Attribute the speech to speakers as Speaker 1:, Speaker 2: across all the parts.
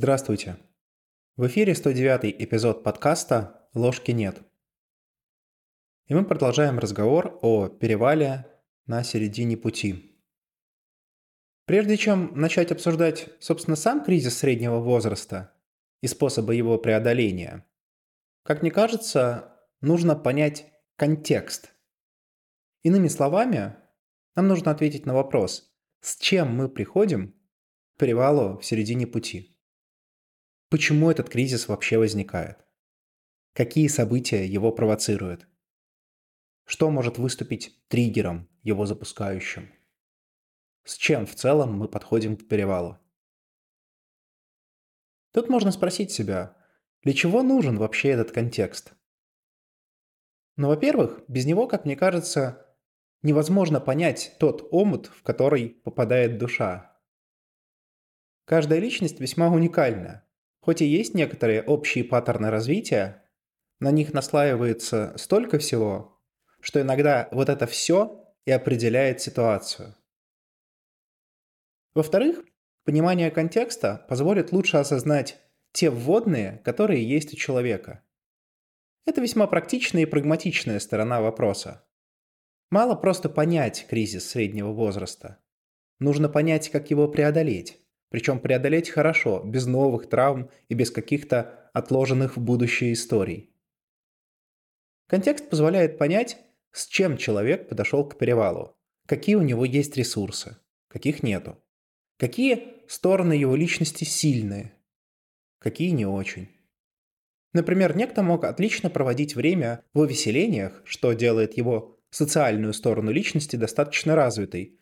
Speaker 1: Здравствуйте. В эфире 109 эпизод подкаста «Ложки нет». И мы продолжаем разговор о перевале на середине пути. Прежде чем начать обсуждать, собственно, сам кризис среднего возраста и способы его преодоления, как мне кажется, нужно понять контекст. Иными словами, нам нужно ответить на вопрос, с чем мы приходим к перевалу в середине пути. Почему этот кризис вообще возникает? Какие события его провоцируют? Что может выступить триггером, его запускающим? С чем в целом мы подходим к перевалу? Тут можно спросить себя, для чего нужен вообще этот контекст? Ну, во-первых, без него, как мне кажется, невозможно понять тот омут, в который попадает душа. Каждая личность весьма уникальна, Хоть и есть некоторые общие паттерны развития, на них наслаивается столько всего, что иногда вот это все и определяет ситуацию. Во-вторых, понимание контекста позволит лучше осознать те вводные, которые есть у человека. Это весьма практичная и прагматичная сторона вопроса. Мало просто понять кризис среднего возраста. Нужно понять, как его преодолеть. Причем преодолеть хорошо, без новых травм и без каких-то отложенных в будущее историй. Контекст позволяет понять, с чем человек подошел к перевалу, какие у него есть ресурсы, каких нету, какие стороны его личности сильные, какие не очень. Например, некто мог отлично проводить время в увеселениях, что делает его социальную сторону личности достаточно развитой,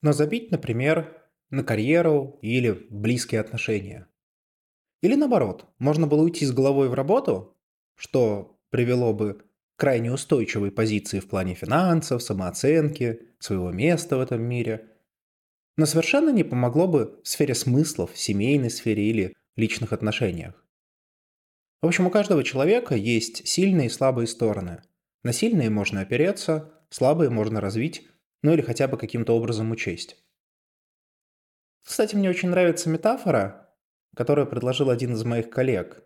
Speaker 1: но забить, например, на карьеру или близкие отношения. Или наоборот, можно было уйти с головой в работу, что привело бы к крайне устойчивой позиции в плане финансов, самооценки, своего места в этом мире, но совершенно не помогло бы в сфере смыслов, семейной сфере или личных отношениях. В общем, у каждого человека есть сильные и слабые стороны. На сильные можно опереться, слабые можно развить, ну или хотя бы каким-то образом учесть. Кстати, мне очень нравится метафора, которую предложил один из моих коллег.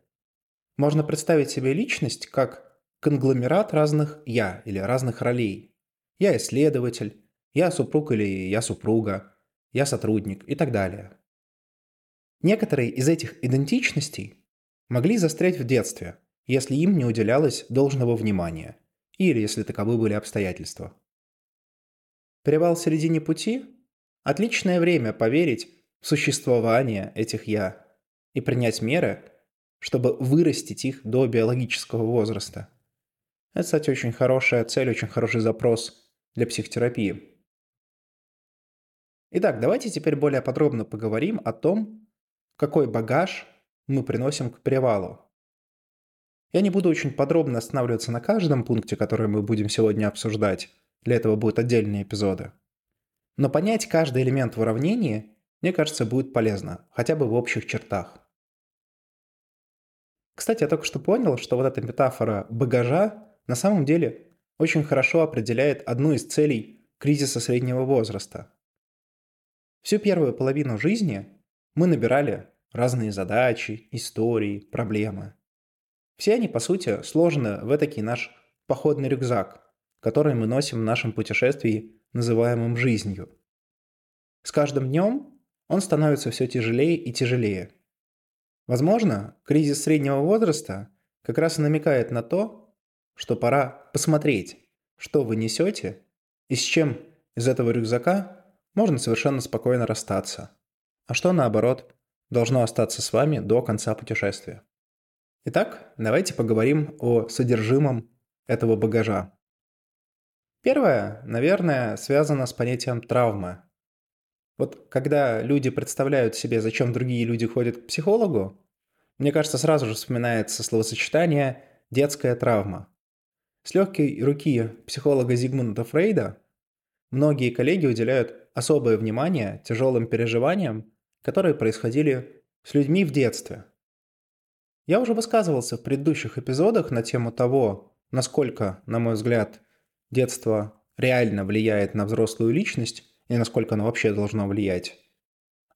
Speaker 1: Можно представить себе личность как конгломерат разных «я» или разных ролей. Я исследователь, я супруг или я супруга, я сотрудник и так далее. Некоторые из этих идентичностей могли застрять в детстве, если им не уделялось должного внимания, или если таковы были обстоятельства. Перевал в середине пути Отличное время поверить в существование этих «я» и принять меры, чтобы вырастить их до биологического возраста. Это, кстати, очень хорошая цель, очень хороший запрос для психотерапии. Итак, давайте теперь более подробно поговорим о том, какой багаж мы приносим к перевалу. Я не буду очень подробно останавливаться на каждом пункте, который мы будем сегодня обсуждать. Для этого будут отдельные эпизоды. Но понять каждый элемент в уравнении, мне кажется, будет полезно, хотя бы в общих чертах. Кстати, я только что понял, что вот эта метафора багажа на самом деле очень хорошо определяет одну из целей кризиса среднего возраста. Всю первую половину жизни мы набирали разные задачи, истории, проблемы. Все они, по сути, сложены в этакий наш походный рюкзак, который мы носим в нашем путешествии называемым жизнью. С каждым днем он становится все тяжелее и тяжелее. Возможно, кризис среднего возраста как раз и намекает на то, что пора посмотреть, что вы несете и с чем из этого рюкзака можно совершенно спокойно расстаться, а что наоборот должно остаться с вами до конца путешествия. Итак, давайте поговорим о содержимом этого багажа. Первое, наверное, связано с понятием травмы. Вот когда люди представляют себе, зачем другие люди ходят к психологу, мне кажется, сразу же вспоминается словосочетание «детская травма». С легкой руки психолога Зигмунда Фрейда многие коллеги уделяют особое внимание тяжелым переживаниям, которые происходили с людьми в детстве. Я уже высказывался в предыдущих эпизодах на тему того, насколько, на мой взгляд, детство реально влияет на взрослую личность и насколько оно вообще должно влиять.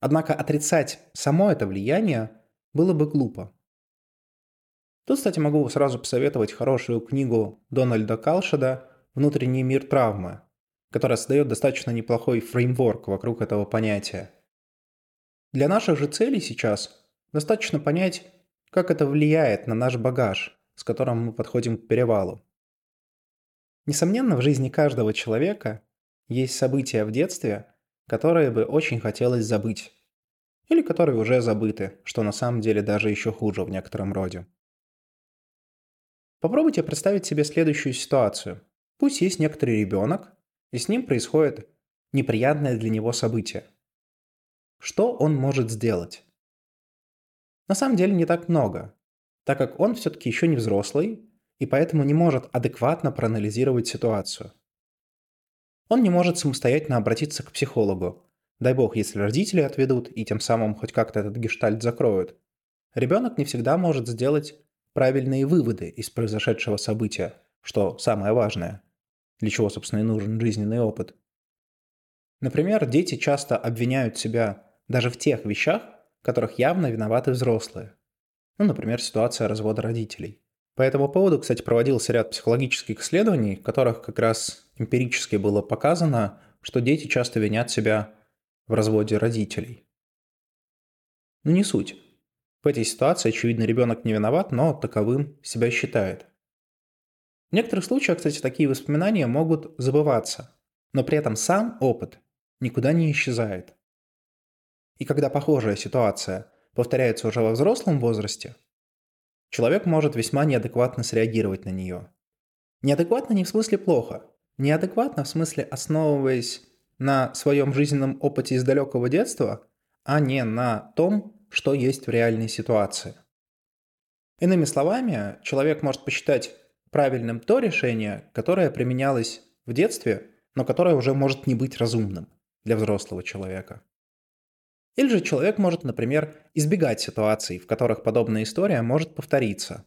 Speaker 1: Однако отрицать само это влияние было бы глупо. Тут, кстати, могу сразу посоветовать хорошую книгу Дональда Калшеда «Внутренний мир травмы», которая создает достаточно неплохой фреймворк вокруг этого понятия. Для наших же целей сейчас достаточно понять, как это влияет на наш багаж, с которым мы подходим к перевалу. Несомненно, в жизни каждого человека есть события в детстве, которые бы очень хотелось забыть. Или которые уже забыты, что на самом деле даже еще хуже в некотором роде. Попробуйте представить себе следующую ситуацию. Пусть есть некоторый ребенок, и с ним происходит неприятное для него событие. Что он может сделать? На самом деле не так много, так как он все-таки еще не взрослый, и поэтому не может адекватно проанализировать ситуацию. Он не может самостоятельно обратиться к психологу. Дай бог, если родители отведут и тем самым хоть как-то этот гештальт закроют. Ребенок не всегда может сделать правильные выводы из произошедшего события, что самое важное, для чего, собственно, и нужен жизненный опыт. Например, дети часто обвиняют себя даже в тех вещах, в которых явно виноваты взрослые. Ну, например, ситуация развода родителей. По этому поводу, кстати, проводился ряд психологических исследований, в которых как раз эмпирически было показано, что дети часто винят себя в разводе родителей. Но не суть. В этой ситуации, очевидно, ребенок не виноват, но таковым себя считает. В некоторых случаях, кстати, такие воспоминания могут забываться, но при этом сам опыт никуда не исчезает. И когда похожая ситуация повторяется уже во взрослом возрасте, человек может весьма неадекватно среагировать на нее. Неадекватно не в смысле плохо, неадекватно в смысле основываясь на своем жизненном опыте из далекого детства, а не на том, что есть в реальной ситуации. Иными словами, человек может посчитать правильным то решение, которое применялось в детстве, но которое уже может не быть разумным для взрослого человека. Или же человек может, например, избегать ситуаций, в которых подобная история может повториться.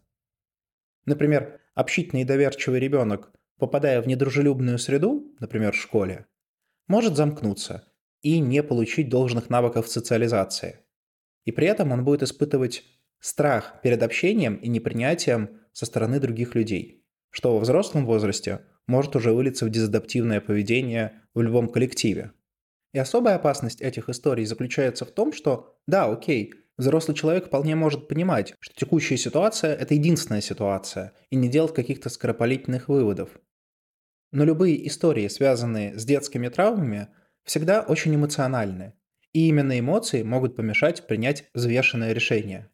Speaker 1: Например, общительный и доверчивый ребенок, попадая в недружелюбную среду, например, в школе, может замкнуться и не получить должных навыков социализации. И при этом он будет испытывать страх перед общением и непринятием со стороны других людей, что во взрослом возрасте может уже вылиться в дезадаптивное поведение в любом коллективе. И особая опасность этих историй заключается в том, что да, окей, взрослый человек вполне может понимать, что текущая ситуация – это единственная ситуация, и не делать каких-то скоропалительных выводов. Но любые истории, связанные с детскими травмами, всегда очень эмоциональны, и именно эмоции могут помешать принять взвешенное решение.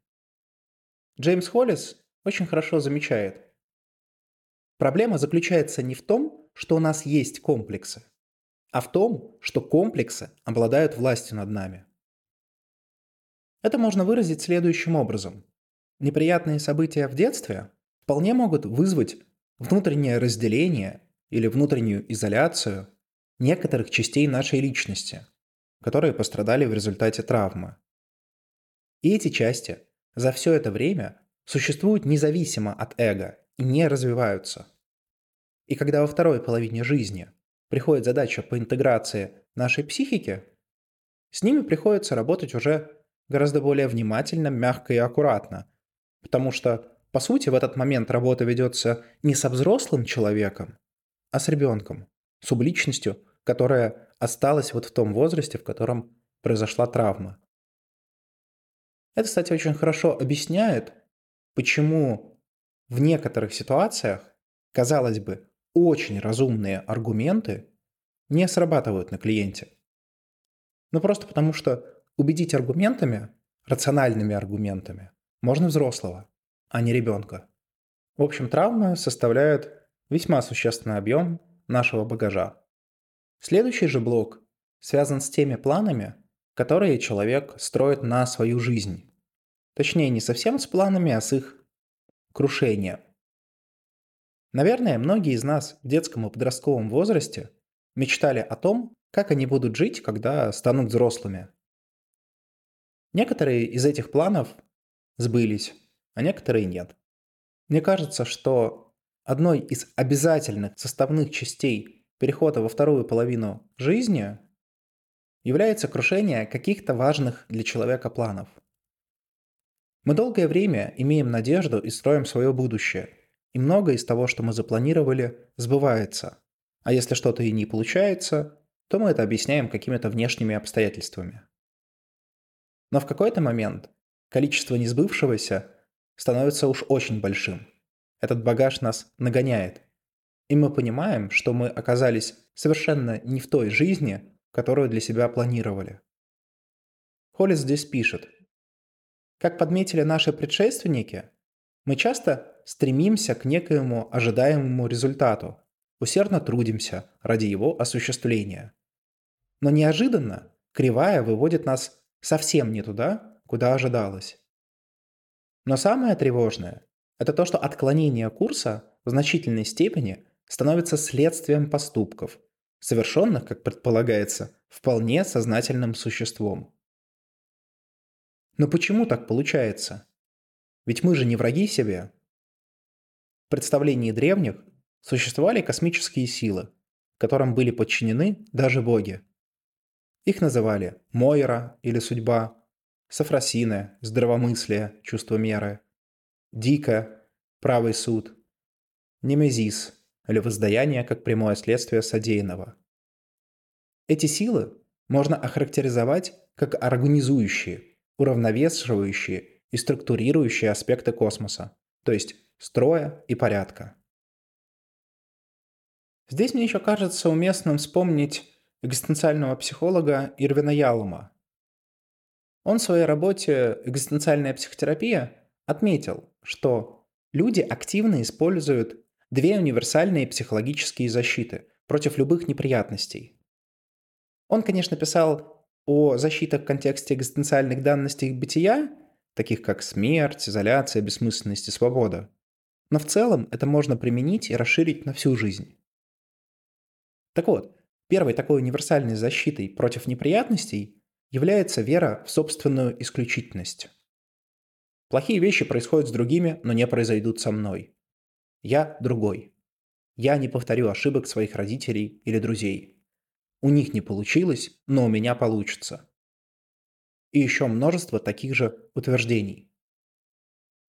Speaker 1: Джеймс Холлис очень хорошо замечает. Проблема заключается не в том, что у нас есть комплексы, а в том, что комплексы обладают властью над нами. Это можно выразить следующим образом. Неприятные события в детстве вполне могут вызвать внутреннее разделение или внутреннюю изоляцию некоторых частей нашей личности, которые пострадали в результате травмы. И эти части за все это время существуют независимо от эго и не развиваются. И когда во второй половине жизни приходит задача по интеграции нашей психики, с ними приходится работать уже гораздо более внимательно, мягко и аккуратно. Потому что, по сути, в этот момент работа ведется не со взрослым человеком, а с ребенком, субличностью, которая осталась вот в том возрасте, в котором произошла травма. Это, кстати, очень хорошо объясняет, почему в некоторых ситуациях, казалось бы, очень разумные аргументы не срабатывают на клиенте. Ну просто потому что убедить аргументами, рациональными аргументами, можно взрослого, а не ребенка. В общем, травмы составляют весьма существенный объем нашего багажа. Следующий же блок связан с теми планами, которые человек строит на свою жизнь. Точнее, не совсем с планами, а с их крушением. Наверное, многие из нас в детском и подростковом возрасте мечтали о том, как они будут жить, когда станут взрослыми. Некоторые из этих планов сбылись, а некоторые нет. Мне кажется, что одной из обязательных составных частей перехода во вторую половину жизни является крушение каких-то важных для человека планов. Мы долгое время имеем надежду и строим свое будущее. И многое из того, что мы запланировали, сбывается. А если что-то и не получается, то мы это объясняем какими-то внешними обстоятельствами. Но в какой-то момент количество несбывшегося становится уж очень большим. Этот багаж нас нагоняет. И мы понимаем, что мы оказались совершенно не в той жизни, которую для себя планировали. Холлис здесь пишет. Как подметили наши предшественники, мы часто стремимся к некоему ожидаемому результату, усердно трудимся ради его осуществления. Но неожиданно кривая выводит нас совсем не туда, куда ожидалось. Но самое тревожное – это то, что отклонение курса в значительной степени становится следствием поступков, совершенных, как предполагается, вполне сознательным существом. Но почему так получается? Ведь мы же не враги себе. В представлении древних существовали космические силы, которым были подчинены даже боги. Их называли Мойра или Судьба, Сафросина – Здравомыслие, Чувство меры, Дика – Правый суд, Немезис или Воздаяние как прямое следствие содеянного. Эти силы можно охарактеризовать как организующие, уравновешивающие и структурирующие аспекты космоса, то есть строя и порядка. Здесь мне еще кажется уместным вспомнить экзистенциального психолога Ирвина Ялума. Он в своей работе «Экзистенциальная психотерапия» отметил, что люди активно используют две универсальные психологические защиты против любых неприятностей. Он, конечно, писал о защитах в контексте экзистенциальных данностей бытия, таких как смерть, изоляция, бессмысленность и свобода. Но в целом это можно применить и расширить на всю жизнь. Так вот, первой такой универсальной защитой против неприятностей является вера в собственную исключительность. Плохие вещи происходят с другими, но не произойдут со мной. Я другой. Я не повторю ошибок своих родителей или друзей. У них не получилось, но у меня получится. И еще множество таких же утверждений.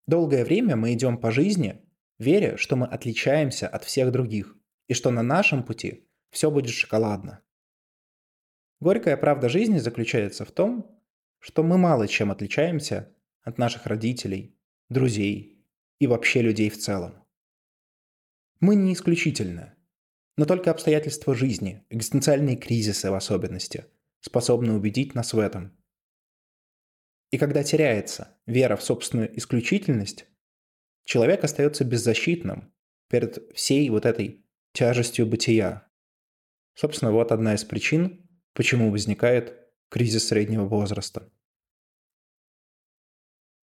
Speaker 1: Долгое время мы идем по жизни, веря, что мы отличаемся от всех других, и что на нашем пути все будет шоколадно. Горькая правда жизни заключается в том, что мы мало чем отличаемся от наших родителей, друзей и вообще людей в целом. Мы не исключительны. Но только обстоятельства жизни, экзистенциальные кризисы в особенности, способны убедить нас в этом. И когда теряется вера в собственную исключительность, человек остается беззащитным перед всей вот этой тяжестью бытия. Собственно, вот одна из причин, почему возникает кризис среднего возраста.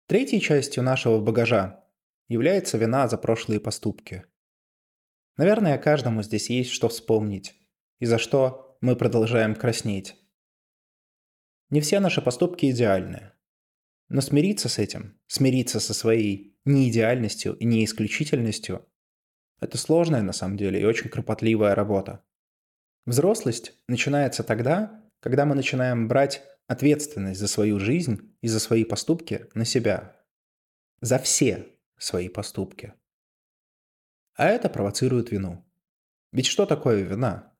Speaker 1: Третьей частью нашего багажа является вина за прошлые поступки – Наверное, каждому здесь есть что вспомнить, и за что мы продолжаем краснеть. Не все наши поступки идеальны. Но смириться с этим, смириться со своей неидеальностью и неисключительностью – это сложная на самом деле и очень кропотливая работа. Взрослость начинается тогда, когда мы начинаем брать ответственность за свою жизнь и за свои поступки на себя. За все свои поступки – а это провоцирует вину. Ведь что такое вина?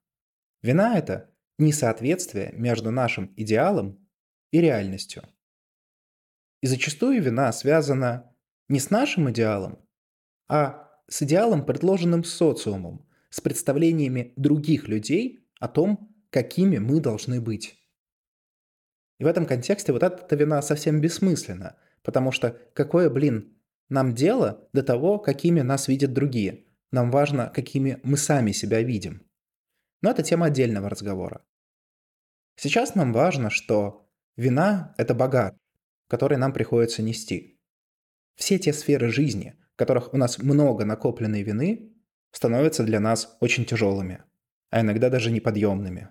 Speaker 1: Вина – это несоответствие между нашим идеалом и реальностью. И зачастую вина связана не с нашим идеалом, а с идеалом, предложенным социумом, с представлениями других людей о том, какими мы должны быть. И в этом контексте вот эта вина совсем бессмысленна, потому что какое, блин, нам дело до того, какими нас видят другие. Нам важно, какими мы сами себя видим. Но это тема отдельного разговора. Сейчас нам важно, что вина – это багаж, который нам приходится нести. Все те сферы жизни, в которых у нас много накопленной вины, становятся для нас очень тяжелыми, а иногда даже неподъемными.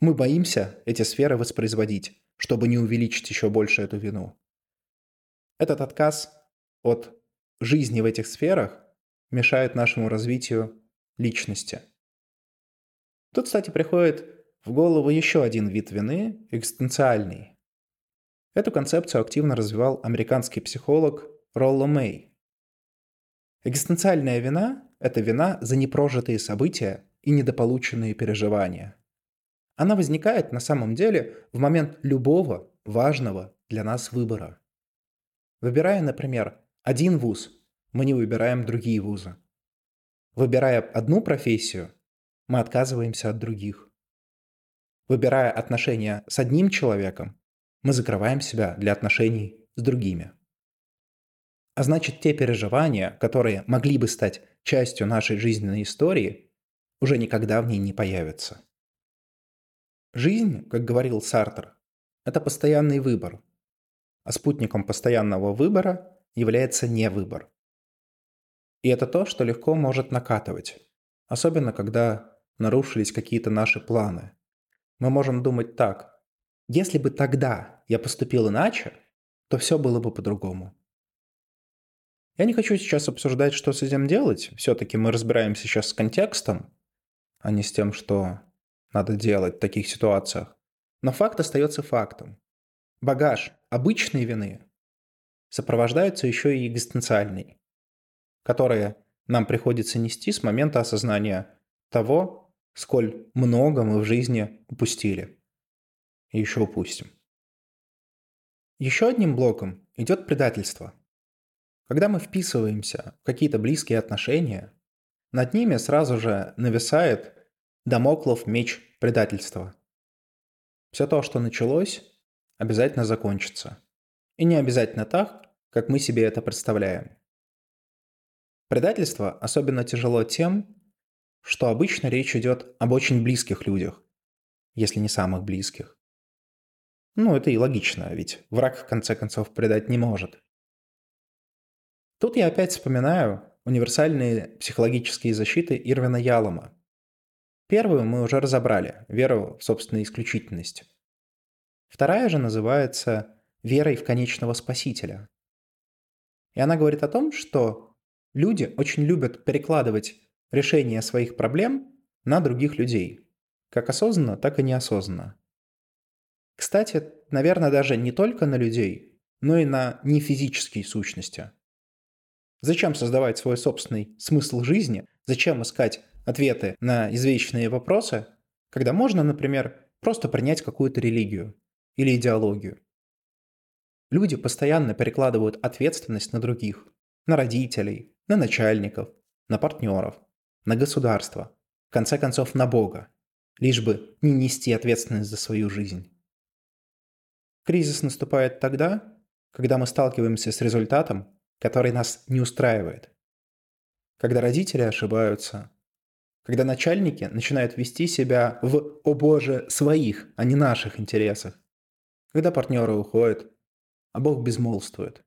Speaker 1: Мы боимся эти сферы воспроизводить, чтобы не увеличить еще больше эту вину. Этот отказ от жизни в этих сферах мешает нашему развитию личности. Тут, кстати, приходит в голову еще один вид вины – экзистенциальный. Эту концепцию активно развивал американский психолог Ролло Мэй. Экзистенциальная вина – это вина за непрожитые события и недополученные переживания. Она возникает на самом деле в момент любого важного для нас выбора. Выбирая, например, один вуз, мы не выбираем другие вузы. Выбирая одну профессию, мы отказываемся от других. Выбирая отношения с одним человеком, мы закрываем себя для отношений с другими. А значит, те переживания, которые могли бы стать частью нашей жизненной истории, уже никогда в ней не появятся. Жизнь, как говорил Сартер, это постоянный выбор, а спутником постоянного выбора является невыбор. И это то, что легко может накатывать, особенно когда нарушились какие-то наши планы. Мы можем думать так, если бы тогда я поступил иначе, то все было бы по-другому. Я не хочу сейчас обсуждать, что с этим делать. Все-таки мы разбираемся сейчас с контекстом, а не с тем, что надо делать в таких ситуациях. Но факт остается фактом. Багаж обычной вины сопровождается еще и экзистенциальной, которая нам приходится нести с момента осознания того, сколь много мы в жизни упустили и еще упустим. Еще одним блоком идет предательство. Когда мы вписываемся в какие-то близкие отношения, над ними сразу же нависает Дамоклов меч предательства. Все то, что началось, обязательно закончится. И не обязательно так, как мы себе это представляем. Предательство особенно тяжело тем, что обычно речь идет об очень близких людях, если не самых близких. Ну, это и логично, ведь враг в конце концов предать не может. Тут я опять вспоминаю универсальные психологические защиты Ирвина Ялома, Первую мы уже разобрали – веру в собственную исключительность. Вторая же называется верой в конечного спасителя. И она говорит о том, что люди очень любят перекладывать решение своих проблем на других людей, как осознанно, так и неосознанно. Кстати, наверное, даже не только на людей, но и на нефизические сущности. Зачем создавать свой собственный смысл жизни? Зачем искать ответы на извечные вопросы, когда можно, например, просто принять какую-то религию или идеологию. Люди постоянно перекладывают ответственность на других, на родителей, на начальников, на партнеров, на государство, в конце концов на Бога, лишь бы не нести ответственность за свою жизнь. Кризис наступает тогда, когда мы сталкиваемся с результатом, который нас не устраивает. Когда родители ошибаются, когда начальники начинают вести себя в «о боже» своих, а не наших интересах. Когда партнеры уходят, а Бог безмолвствует.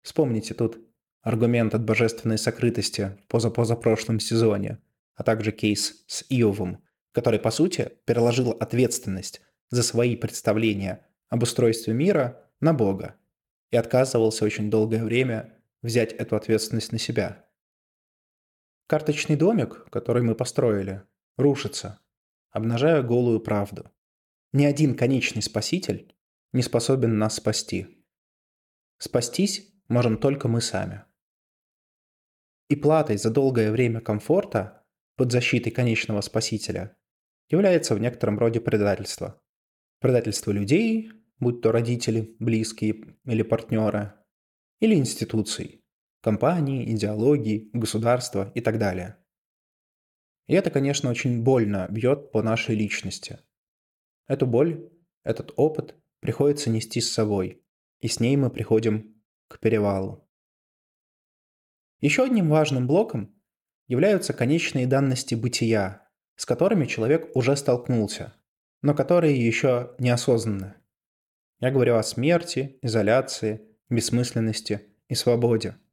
Speaker 1: Вспомните тут аргумент от божественной сокрытости в позапозапрошлом сезоне, а также кейс с Иовом, который, по сути, переложил ответственность за свои представления об устройстве мира на Бога и отказывался очень долгое время взять эту ответственность на себя – Карточный домик, который мы построили, рушится, обнажая голую правду. Ни один конечный спаситель не способен нас спасти. Спастись можем только мы сами. И платой за долгое время комфорта под защитой конечного спасителя является в некотором роде предательство. Предательство людей, будь то родители, близкие или партнеры, или институций – компании, идеологии, государства и так далее. И это, конечно, очень больно бьет по нашей личности. Эту боль, этот опыт приходится нести с собой, и с ней мы приходим к перевалу. Еще одним важным блоком являются конечные данности бытия, с которыми человек уже столкнулся, но которые еще не осознаны. Я говорю о смерти, изоляции, бессмысленности и свободе –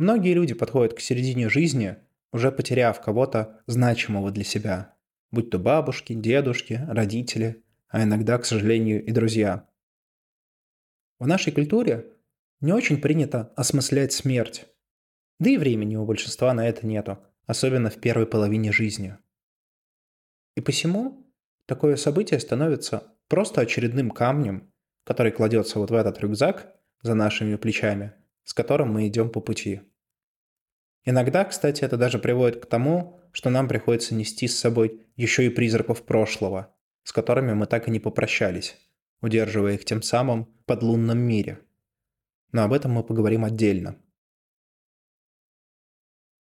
Speaker 1: Многие люди подходят к середине жизни, уже потеряв кого-то значимого для себя, будь то бабушки, дедушки, родители, а иногда, к сожалению, и друзья. В нашей культуре не очень принято осмыслять смерть. Да и времени у большинства на это нету, особенно в первой половине жизни. И посему такое событие становится просто очередным камнем который кладется вот в этот рюкзак за нашими плечами, с которым мы идем по пути. Иногда, кстати, это даже приводит к тому, что нам приходится нести с собой еще и призраков прошлого, с которыми мы так и не попрощались, удерживая их тем самым под лунном мире. Но об этом мы поговорим отдельно.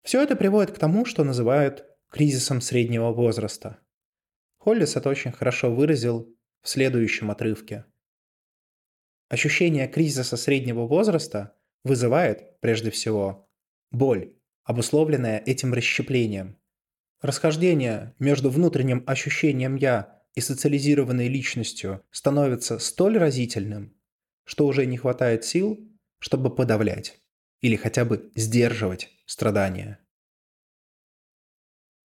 Speaker 1: Все это приводит к тому, что называют кризисом среднего возраста. Холлис это очень хорошо выразил в следующем отрывке. Ощущение кризиса среднего возраста вызывает, прежде всего, боль, обусловленная этим расщеплением. Расхождение между внутренним ощущением «я» и социализированной личностью становится столь разительным, что уже не хватает сил, чтобы подавлять или хотя бы сдерживать страдания.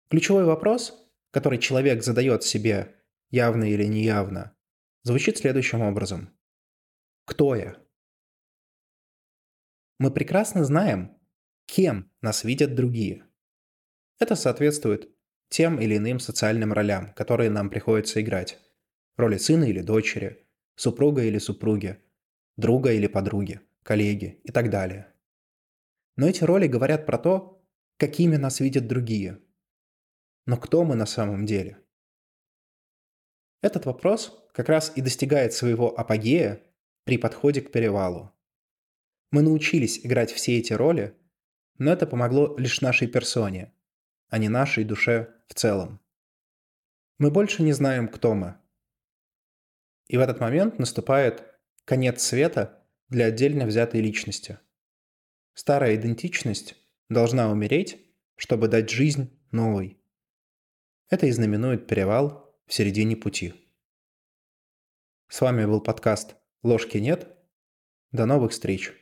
Speaker 1: Ключевой вопрос, который человек задает себе, явно или неявно, звучит следующим образом. Кто я? Мы прекрасно знаем, кем нас видят другие. Это соответствует тем или иным социальным ролям, которые нам приходится играть. Роли сына или дочери, супруга или супруги, друга или подруги, коллеги и так далее. Но эти роли говорят про то, какими нас видят другие. Но кто мы на самом деле? Этот вопрос как раз и достигает своего апогея при подходе к перевалу. Мы научились играть все эти роли, но это помогло лишь нашей персоне, а не нашей душе в целом. Мы больше не знаем, кто мы. И в этот момент наступает конец света для отдельно взятой личности. Старая идентичность должна умереть, чтобы дать жизнь новой. Это и знаменует перевал в середине пути. С вами был подкаст «Ложки нет». До новых встреч!